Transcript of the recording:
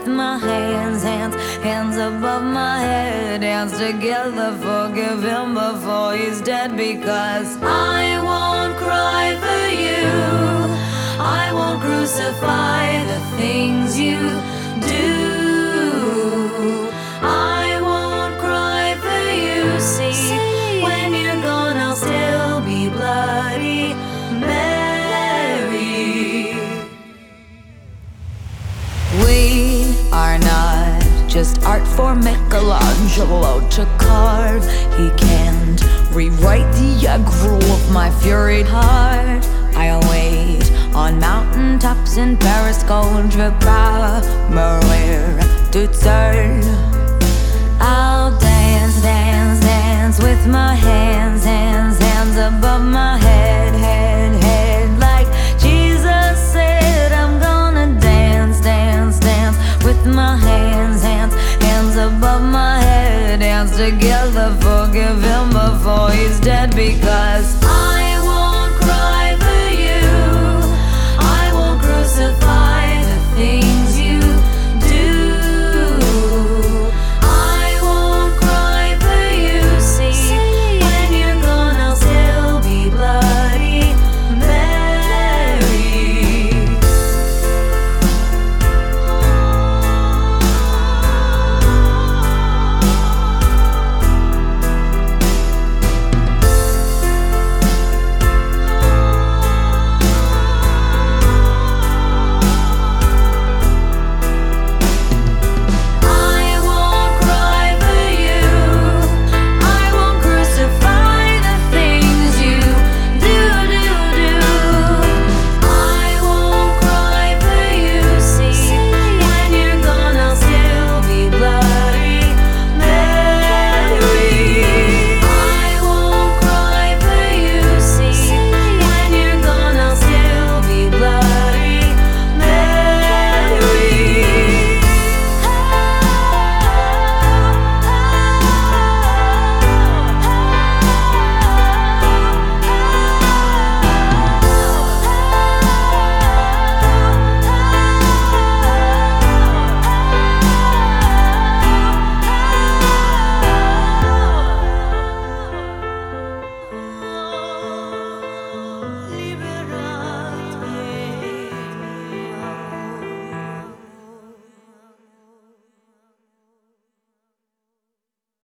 with my hands, hands, hands above my head, hands together, forgive him before he's dead, because I won't cry for you, I won't crucify the things you do. Are not just art for Michelangelo to carve. He can't rewrite the aggro of my furied heart. I'll wait on mountaintops in Paris, pas mourir toute seule. I'll dance, dance, dance with my head. together, forgive him before he's dead because